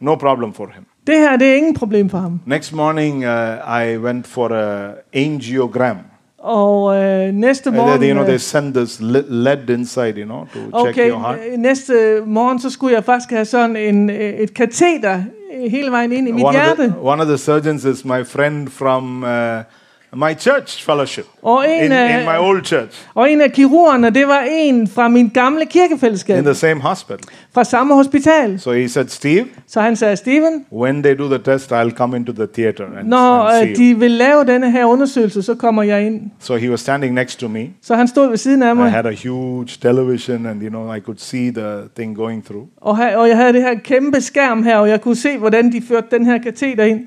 no problem for him. Det her, det er ingen problem for ham. Next morning, uh, I went for a angiogram. Og øh, næste Uh, morgen... they, you know, they øh, send this le- lead inside, you know, to check Okay, your heart. øh, næste morgen, så skulle jeg faktisk have sådan en, øh, et kateter hele vejen ind i mit One of, hjerte. the, one of the surgeons is my friend from uh, my church fellowship Og en, in, af, in my old church og en af kirurgerne, det var en fra min gamle kirkefællesskab, in the same hospital. fra samme hospital. So he said, Steve, Så han sagde, Steven, when they do the test, I'll come into the theater and, når and øh, see you. de vil lave denne her undersøgelse, så kommer jeg ind. So he was standing next to me. Så han stod ved siden af I mig, had a huge television, and you know, I could see the thing going through. og, og jeg havde det her kæmpe skærm her, og jeg kunne se, hvordan de førte den her kateter ind.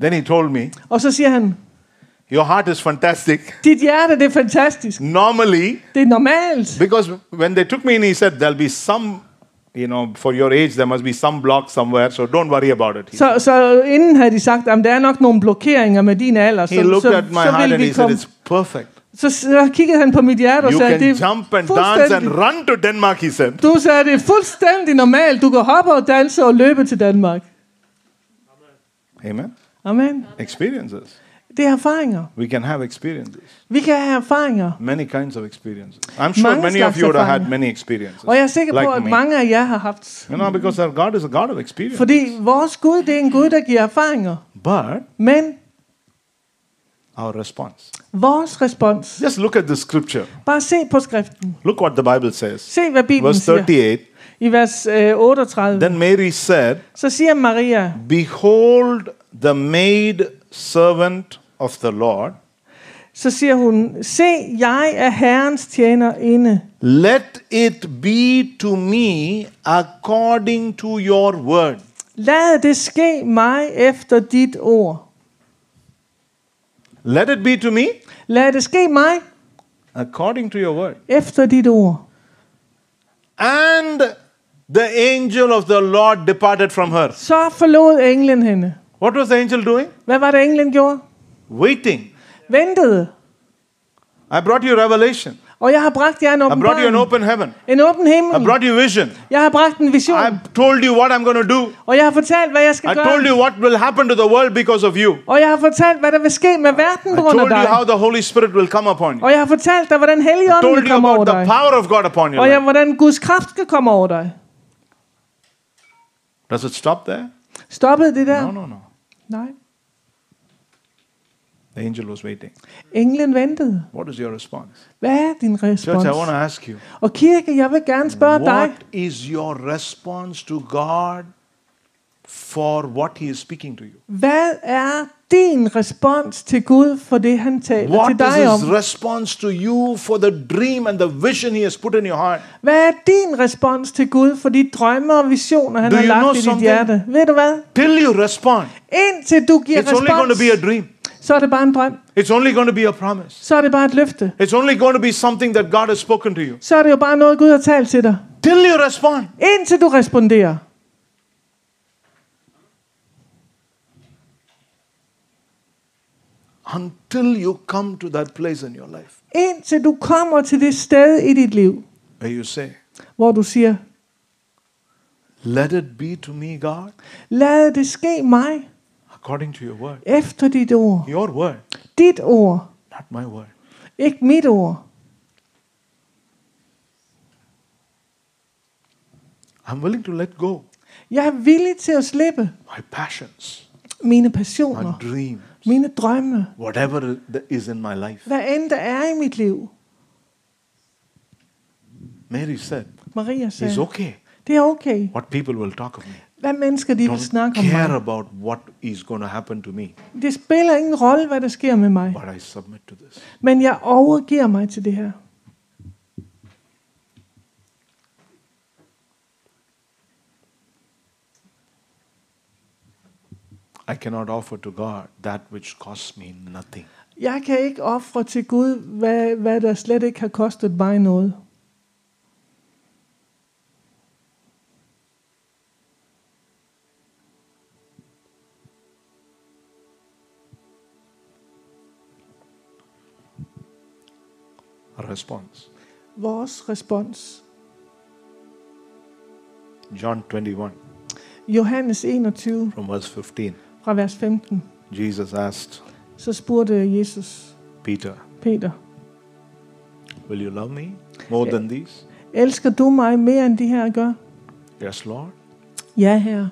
Then he told me, Og så siger han, Your heart is fantastic. dit hjerte, det er fantastisk. Normally, Det er normalt. because when they took me in, he said, There'll be some, you know, for your age, there must be some block somewhere, so don't worry about it. Så, så inden havde de sagt, at der er nok nogle blokeringer med din alder, så, he looked så, at my så heart and he said. It's perfect. Så, så kiggede han på mit hjerte og You sagde, det er jump and dance and run to Denmark, he said. du sagde, det er fuldstændig normalt. Du kan hoppe og danse og løbe til Danmark. Amen. Amen. Experiences. Det er erfaringer. We can have experiences. Vi kan have erfaringer. Many kinds of experiences. I'm sure Mange many of you have had many experiences. Og jeg er sikker på, like at me. mange af jer har haft. You know, because our God is a God of experience. Fordi vores Gud, det er en Gud, der giver erfaringer. But Men our response. vores respons. Just look at the scripture. Bare se på skriften. Look what the Bible says. Se, hvad Bibelen Verse siger. 38. I vers øh, 38. Then Mary said, Så siger Maria, Behold the maid servant of the Lord. så siger hun, se, jeg er Herrens tjener inde. Let it be to me according to your word. Lad det ske mig efter dit ord. Let it be to me Lad det ske mig according to your word. efter dit ord. And the angel of the Lord departed from her. Så forlod englen hende. What was the angel doing? Hvad var det, englen gjorde? Waiting. Ventede. I brought you revelation. Og jeg har bragt jer en I brought you an open heaven. En åben I brought you vision. Jeg har bragt en vision. I told you what I'm going to do. Og jeg har fortalt, hvad jeg skal I told you what will happen to the world because of you. Og jeg har fortalt, hvad der vil ske med verden I på grund af told you how the Holy Spirit will come upon you. Og jeg har fortalt dig, hvordan I Helligånden told vil you komme over about the power of God upon you. Og jeg, life. hvordan Guds kraft skal komme over dig. Does it stop there? Stoppede det der? No, no, no. Nej. The angel was waiting. Englen ventede. What is your response? Hvad er din Church, respons? I want to ask you. Og kirke, jeg vil gerne spørge dig. What is your response to God for what He is speaking to you? Hvad er din respons til Gud for det, han taler What til is dig om? His response to you for the dream and the vision He has put in your heart? Hvad er din respons til Gud for de drømme og visioner, han Do har lagt i dit something? hjerte? Ved du hvad? Till you respond, Indtil du giver it's only going to respons, be a dream. så er det bare en drøm. It's only going to be a promise. Så er det bare et løfte. It's only going to be something that God has spoken to you. Så er det jo bare noget, Gud har talt til dig. Till you respond. Indtil du responderer. Until you come to that place in your life Indtil du kommer til det sted i dit liv, where you say, hvor du siger, Let it be to me, God, lad det ske mig according to your word. efter dit ord. Your word, Dit ord, not my word. ikke mit ord. I'm willing to let go Jeg er villig til at slippe my passions, mine passioner. my dreams, mine drømme, whatever is in my life. hvad end der er i mit liv. Mary said, Maria It's sagde, okay det er okay. what people will talk of me. Hvad mennesker de vil Don't snakke om care mig. about what is going to happen to me, Det spiller ingen rolle, hvad der sker med mig. but I submit to this. Men jeg overgiver mig til det her. I cannot offer to God that which costs me nothing. Jeg kan ikke ofre til Gud, hvad, hvad der slet ikke har kostet mig noget. Response. Vores respons. John 21 Johannes 21 from verse 15. fra vers 15. Jesus asked Så spurgte Jesus Peter, Peter, Will you love me more than these? elsker du mig mere end de her gør? Yes, Lord. Ja, herre.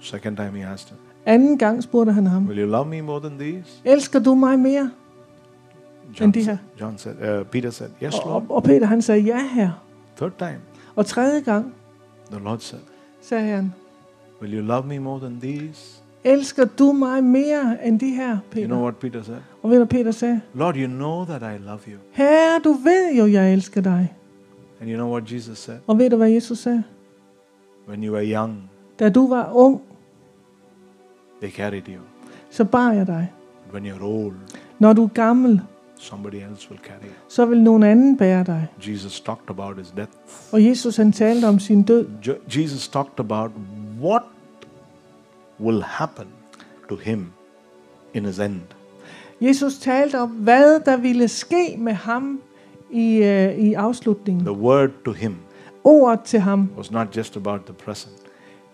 Second time he asked him, Anden gang spurgte han ham, Will you love me more than these? elsker du mig mere? John, de sa- her. John said, uh, Peter said, Yes, Lord. og, og Peter han sagde, ja herre. Third time, Og tredje gang the Lord said, sagde han, Will you love me more than these? elsker du mig mere end de her, Peter? You know what Peter said? Og ved du, Peter sagde? Lord, you know that I love you. Herre, du ved jo, jeg elsker dig. And you know what Jesus said? Og ved du, hvad Jesus sagde? When you were young, Da du var ung, they carried you. så bar jeg dig. But when you're old, Når du er gammel, somebody else will carry you. så vil nogen anden bære dig. Jesus talked about his death. Og Jesus han talte om sin død. Jesus talked about what will happen to him in his end. Jesus talte om, hvad der ville ske med ham i, øh, i afslutningen. The word to him Ordet til ham, was not just about the present.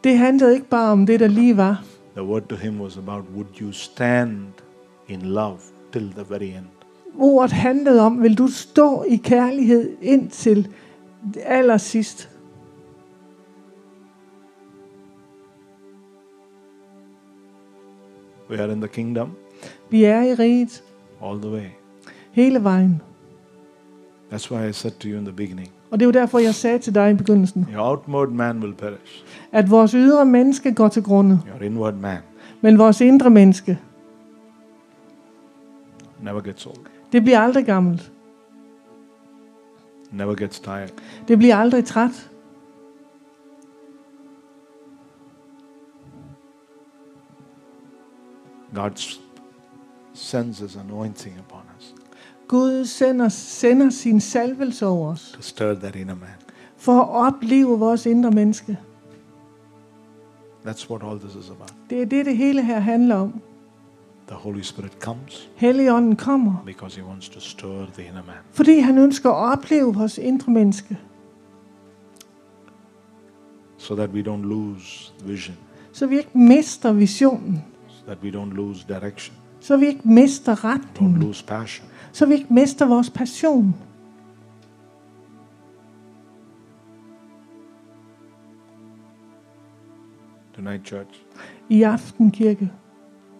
det handlede ikke bare om det, der lige var. The word to him was about would you stand in love till the very end? Ordet handlede om, vil du stå i kærlighed indtil allersidst. We are in the kingdom Vi er i riget all the way. hele vejen. That's why I said to you in the beginning Og det er jo derfor, jeg sagde til dig i begyndelsen, your outward man will perish, at vores ydre menneske går til grunde, your inward man men vores indre menneske, never gets old, det bliver aldrig gammelt. never gets tired. Det bliver aldrig træt. God sends his anointing upon us Gud sender, sender sin salvelse over os, to stir that inner man. for at opleve vores indre menneske. That's what all this is about. Det er det, det hele her handler om. The Holy Spirit comes Helligånden kommer, because he wants to stir the inner man. fordi han ønsker at opleve vores indre menneske, so that we don't lose vision, så vi ikke mister visionen, that we don't lose direction, så vi ikke mister don't retningen, lose passion. så vi ikke mister vores passion. Tonight, church, I aften, kirke.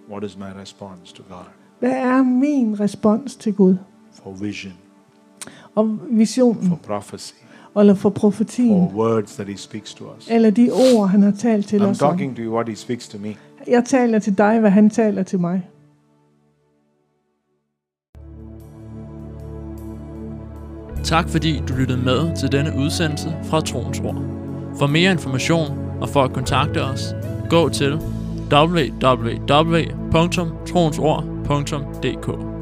what is my response to God Hvad er min respons til Gud? for vision, Og visionen, for prophecy, eller for for profetien, words that He speaks to us? eller de ord, han har talt til I'm os om. talking to you what He speaks to me. Jeg taler til dig, hvad han taler til mig. Tak fordi du lyttede med til denne udsendelse fra Troens Ord. For mere information og for at kontakte os, gå til www.troensord.dk